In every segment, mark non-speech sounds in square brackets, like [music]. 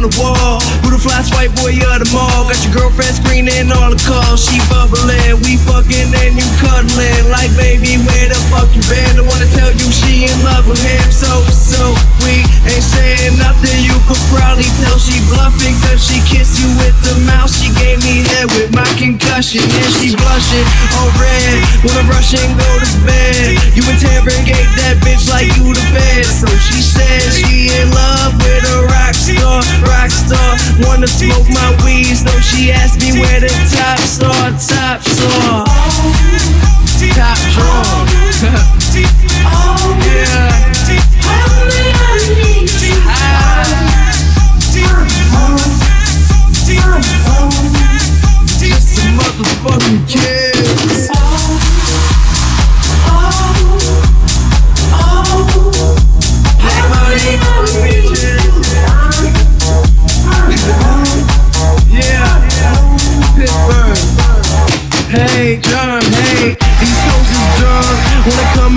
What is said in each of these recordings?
on the wall. Who the white boy of the mall? Got your girlfriend screening all the calls. She bubbling, we fucking and you cuddling. Like baby, where the fuck you been? I wanna tell you she in love with him. So, so we ain't saying nothing. You could probably tell she bluffing. Cause she kissed you with the mouth. She gave me head with my concussion. And she blushing on red. Wanna rush and go to bed. You interrogate that bitch like you the bed. So she said she in love with a rock star. Rock star. Wanna smoke my weed. So she asked me where the tops are. Tops are. Top drawer. Oh, [laughs] yeah. Some motherfucking kids. Make Yeah, Pittsburgh. Hey, John, hey, these hoes is drunk. Wanna come and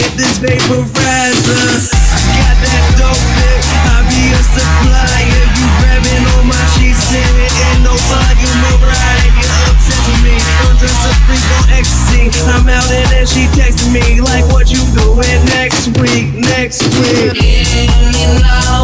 hit this vaporizer. I got that dope dick. I'll be a supplier. You grabbing on my sheets and no volume. I get upset with me. Undress a freak on ecstasy. I'm out and then she texting me like, what you doing next week? Next week. You know, I'm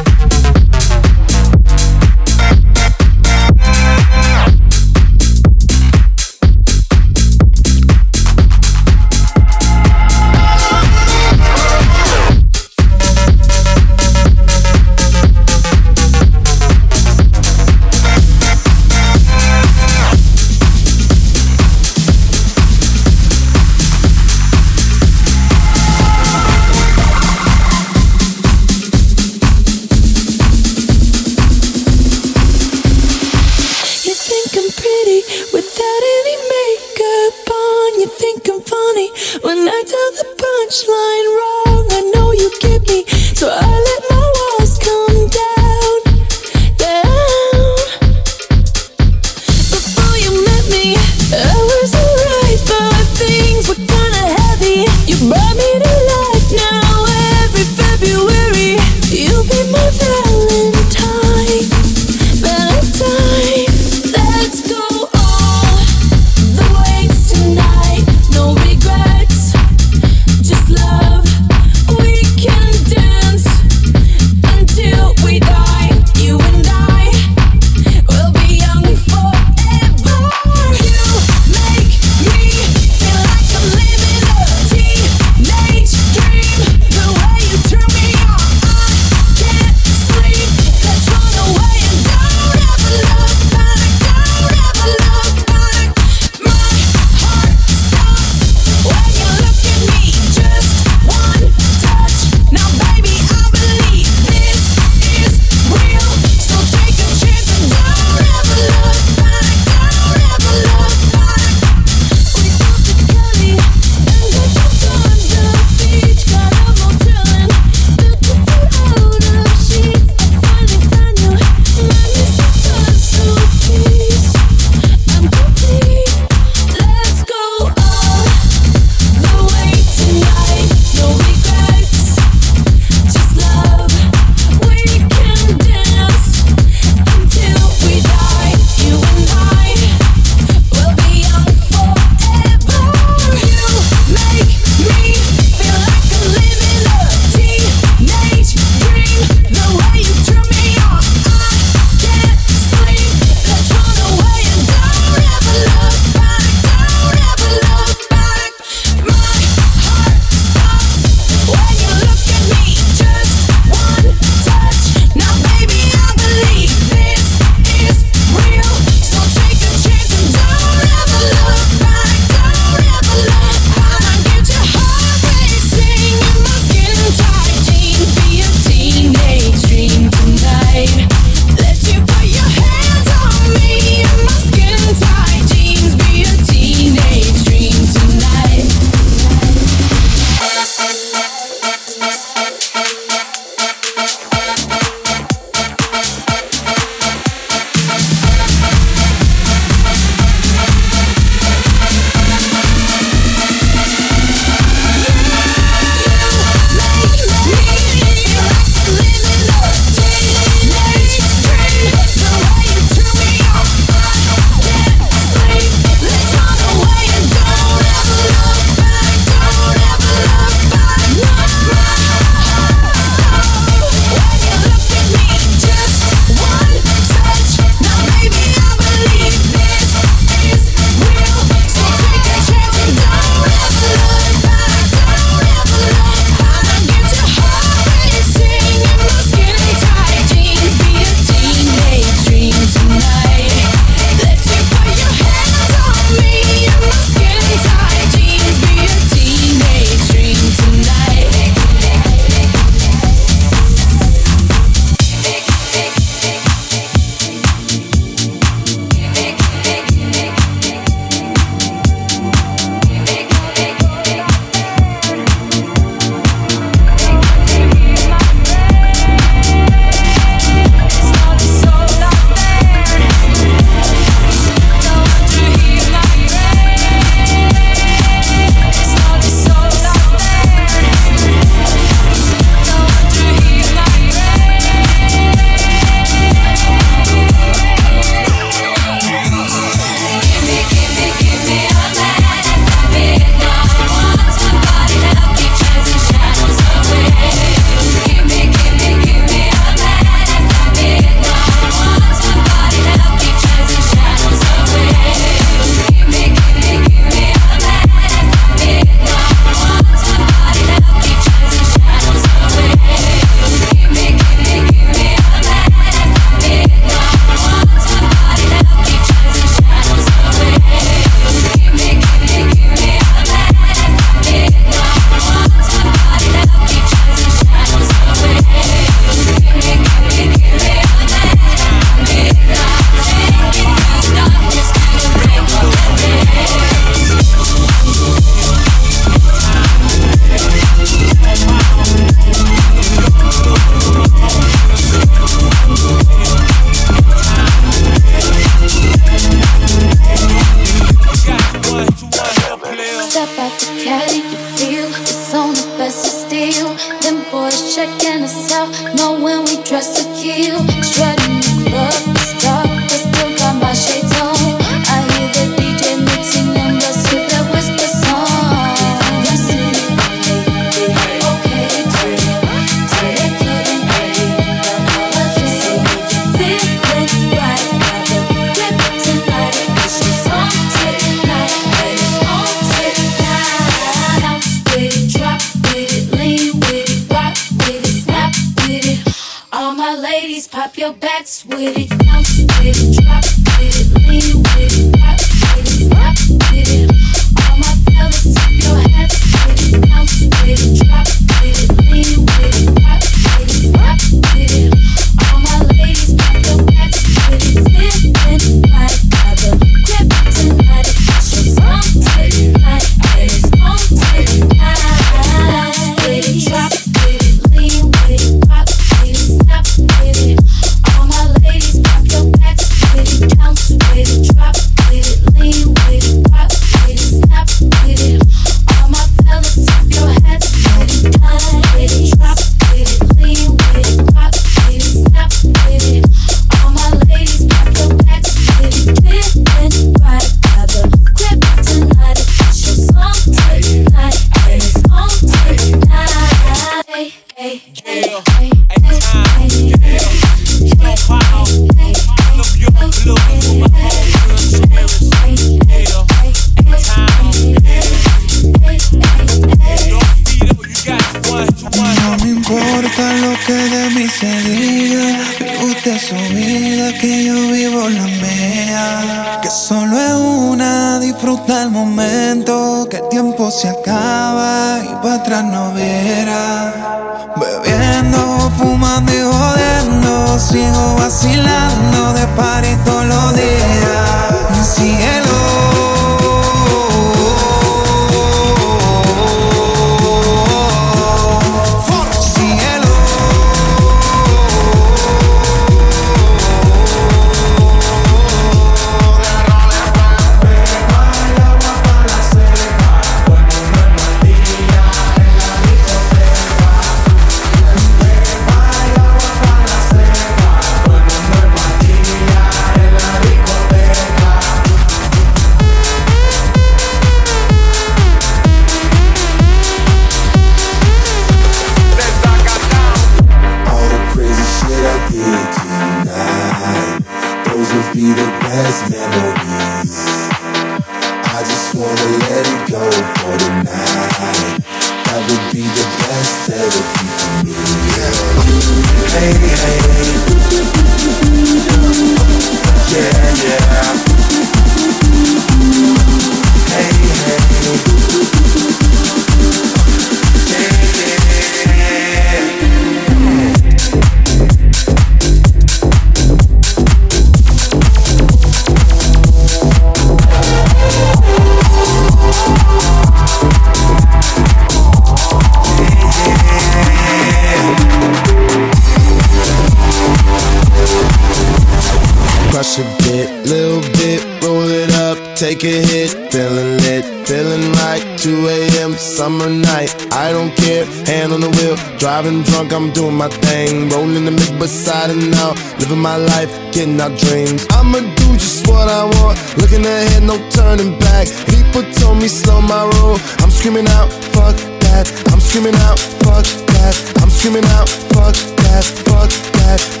I'm doing my thing. Rolling the mid beside and out. Living my life, getting our dreams. I'ma do just what I want. Looking ahead, no turning back. People told me slow my roll. I'm screaming out, fuck that. I'm screaming out, fuck that. I'm screaming out, fuck that, fuck that.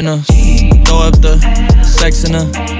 Been a throw up the sex in her.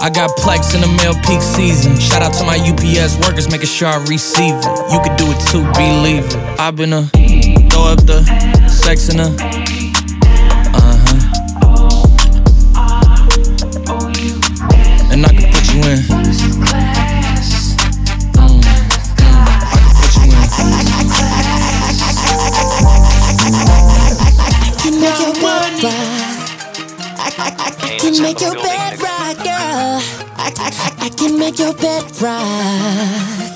I got plex in the mail peak season. Shout out to my UPS workers, making sure I receive it. You could do it too, believe it. I've been a throw up the sex in her. Uh huh. And can make your bed right.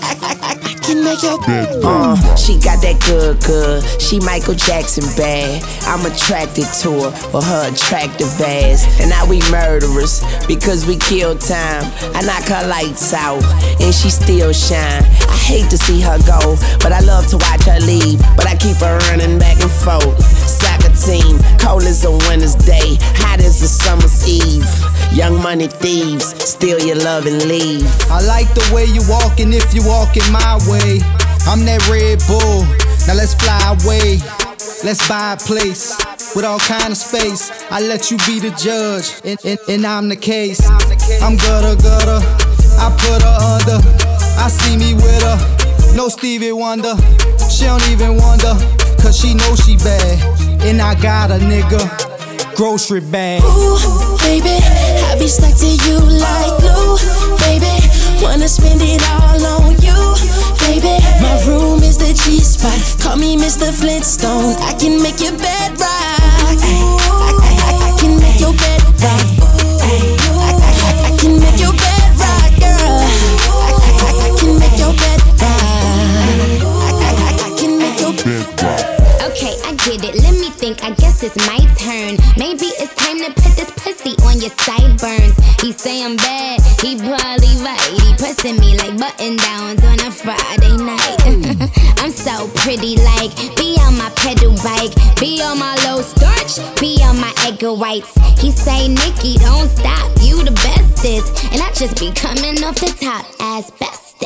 I, I, I, I can make your bed Uh, she got that good, good. She Michael Jackson bad. I'm attracted to her for her attractive ass. And now we murderers because we kill time. I knock her lights out and she still shine. I hate to see her go, but I love to watch her leave. But I keep her running back and forth. Soccer team, cold as a winter's day, hot as a summer's eve. Young money thieves, steal your love and leave. I like the way you walking if you walking my way. I'm that Red Bull. Now let's fly away. Let's buy a place with all kind of space. I let you be the judge, and, and, and I'm the case. I'm gutter gutter. I put her under. I see me with her. No Stevie Wonder. She don't even wonder, cause she know she bad. And I got a nigga. Grocery bag. Ooh, baby, I be stuck to you like glue, baby. Wanna spend it all on you, baby. My room is the G spot. Call me Mr. Flintstone. I can make your bed rock. I, I, I, I can make your bed rock. Egg whites. He say, Nikki, don't stop. You the bestest, and I just be coming off the top as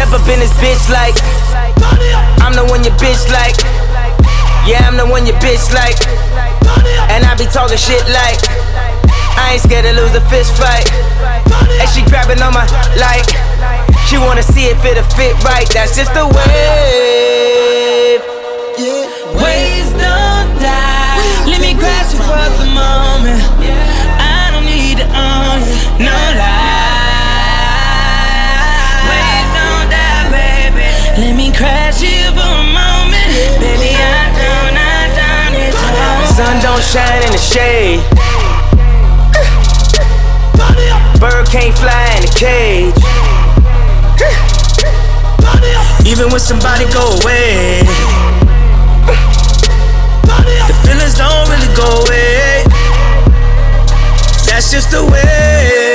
Step up in this bitch like I'm the one your bitch like Yeah, I'm the one your bitch like And I be talking shit like I ain't scared to lose a fist fight And she grabbing on my like. She wanna see if it'll fit right. That's just the wave. Waves don't die. Let me grasp you for the moment. Crash you for a moment, baby. I don't, I don't need. Sun don't shine in the shade. Bird can't fly in a cage. Even when somebody go away, the feelings don't really go away. That's just the way.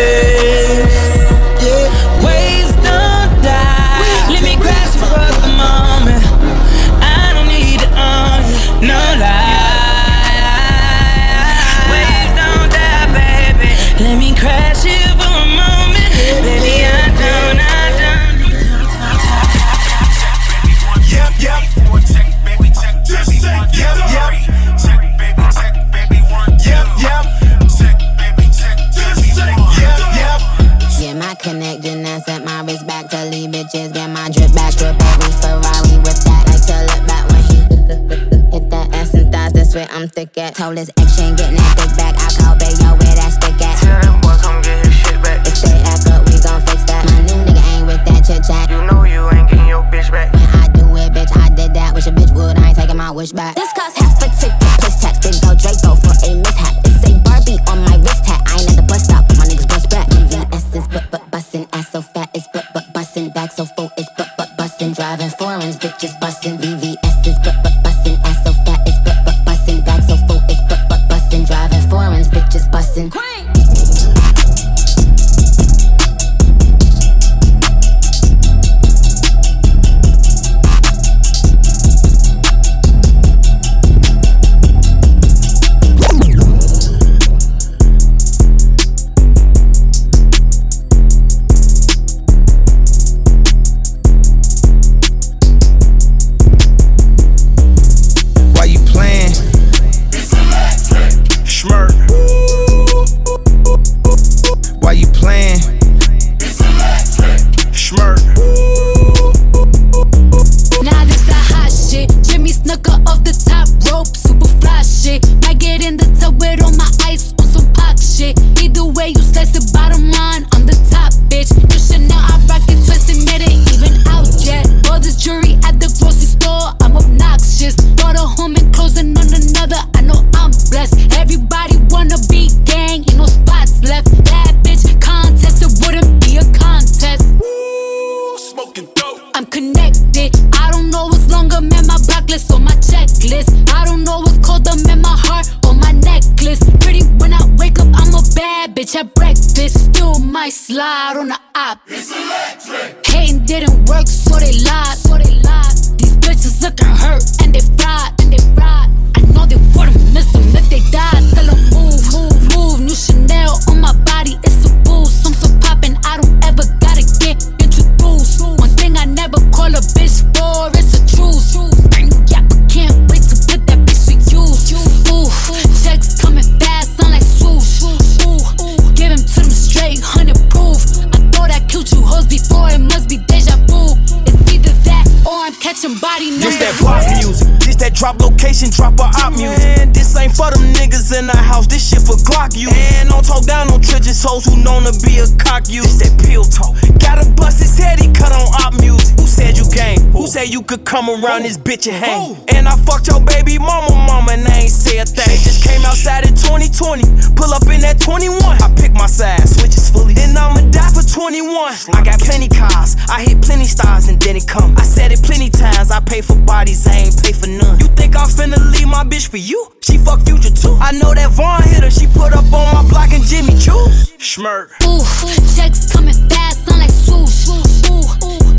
Could come around this bitch and hang? And I fucked your baby mama, mama, and I ain't say a thing. Just came outside in 2020. Pull up in that 21. I pick my side, switches fully. Then I'ma die for 21. I got plenty cars. I hit plenty stars and then it come. I said it plenty times. I pay for bodies, I ain't pay for none. You think I'm finna leave my bitch for you? She fuck future too. I know that Von hit her. She put up on my block and Jimmy Choo. Schmirk. Ooh, checks coming fast, sound like swoosh. Ooh,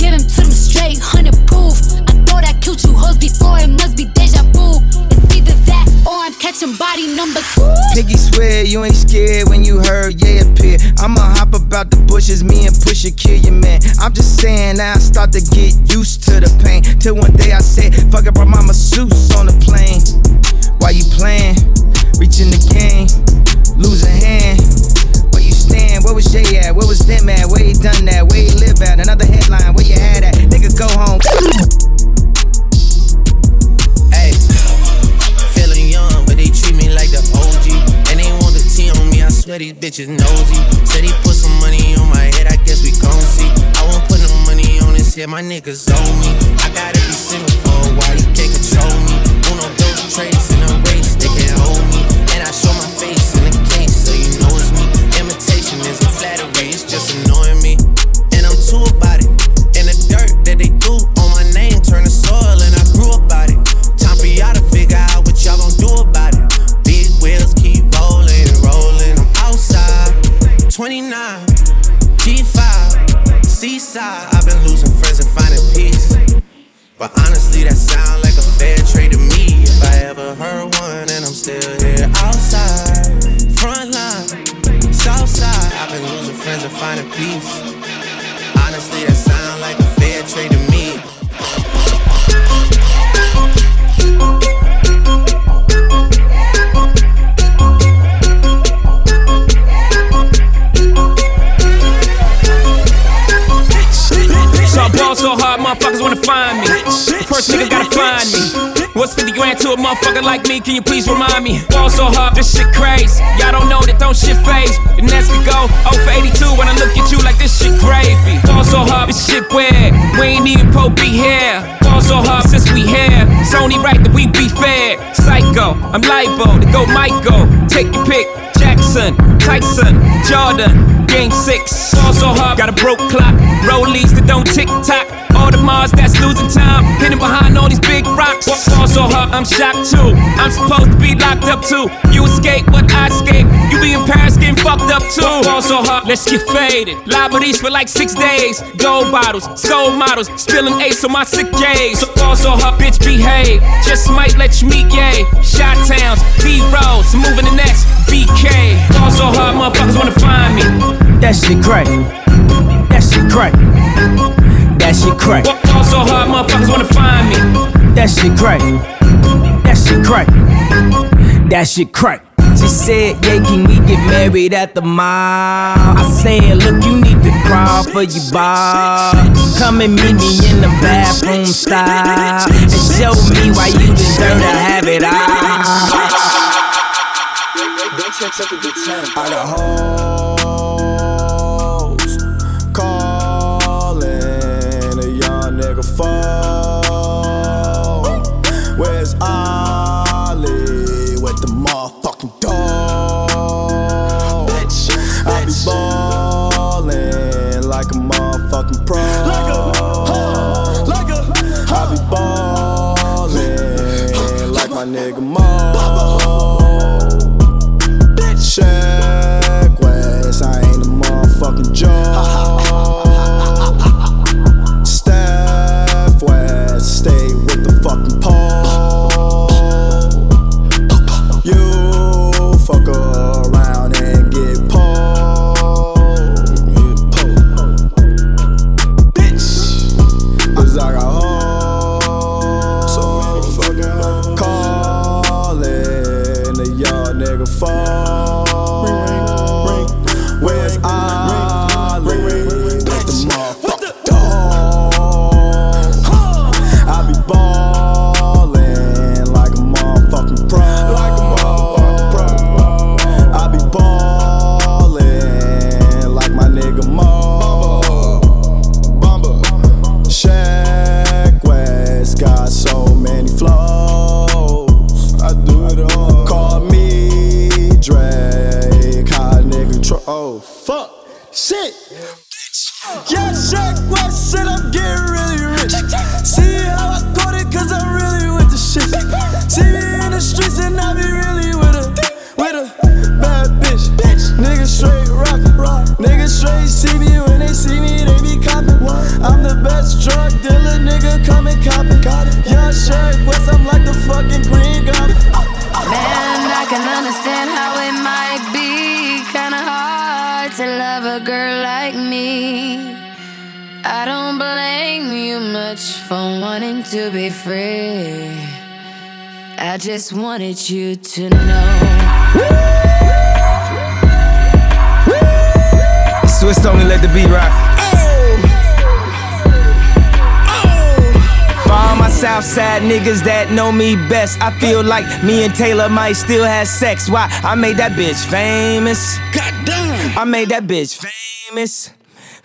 give him to them straight, hundred proof thought I killed you hoes before, it must be deja vu. It's either that or I'm catching body number two. Piggy swear you ain't scared when you heard yeah appear. I'ma hop about the bushes, me and Pusha kill your man. I'm just saying I start to get used to the pain. Till one day I said, fuck it, brought my masseuse on the plane. Why you playing? Reaching the game, losing hand. Where you stand? Where was Jay at? Where was them at? Where he done that? Where he live at? Another headline, where you had at? Nigga, go home. Swear these bitches nosy. Said he put some money on my head, I guess we gon' see. I won't put no money on his head, my niggas owe me. I gotta be single But honestly, What's 50 grand to a motherfucker like me? Can you please remind me? Ball so hard, this shit crazy. Y'all don't know that don't shit phase. And Nets could go 0 for 82 when I look at you like this shit gravy. Ball so hard, this shit weird. We ain't even po be here. Ball so hard since we here. It's only right that we be fair. Psycho, I'm libo to go Michael. Take your pick. Jackson, Tyson, Jordan, Game 6. Ball so hard, got a broke clock. Rollies that don't tick tock. Audemars that's losing time. Hidden behind all these big rocks. Ball so hard, I'm shocked too. I'm supposed to be locked up too. You escape, but I escape. You be in Paris getting fucked up too. Ball so hard, let's get faded. Le Meurice for like six days. Gold bottles, soul models, spilling ace on my sick days. So ball so hard, bitch, behave. Just might let you meet gay. Shot towns, B rolls, moving the next BK. Ball so hard, motherfuckers wanna find me. That shit crack. That shit crack. That shit crack. Ball so hard, motherfuckers wanna find me. That shit crack. That shit crack. That shit crack. She said, Yeah, can we get married at the mall? I said, Look, you need to crawl for your bar. Come and meet me in the bathroom style and show me why you deserve to have it all. I got hoes calling a young nigga phone. Where's Ollie with the motherfucking dog? Bitch, I be ballin' like a motherfucking pro. Like a, like a, I be ballin' like my nigga Mo. Motherfucking joke. Free. I just wanted you to know. Swizz only let the beat rock. For all my south Westside niggas that know me best. I feel like me and Taylor might still have sex. Why? I made that bitch famous. Goddamn. I made that bitch famous.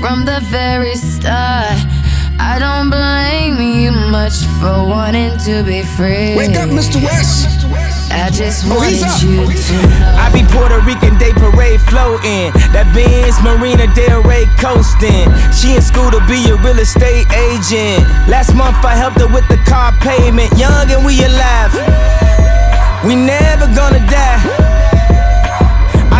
from the very start. I don't blame you much for wanting to be free. Wake up, Mr. West. I just Oh, wanted up. you oh, to know. I be Puerto Rican Day Parade floating. That Benz Marina Del Rey coasting. She in school to be a real estate agent. Last month I helped her with the car payment. Young and we alive. We never gonna die.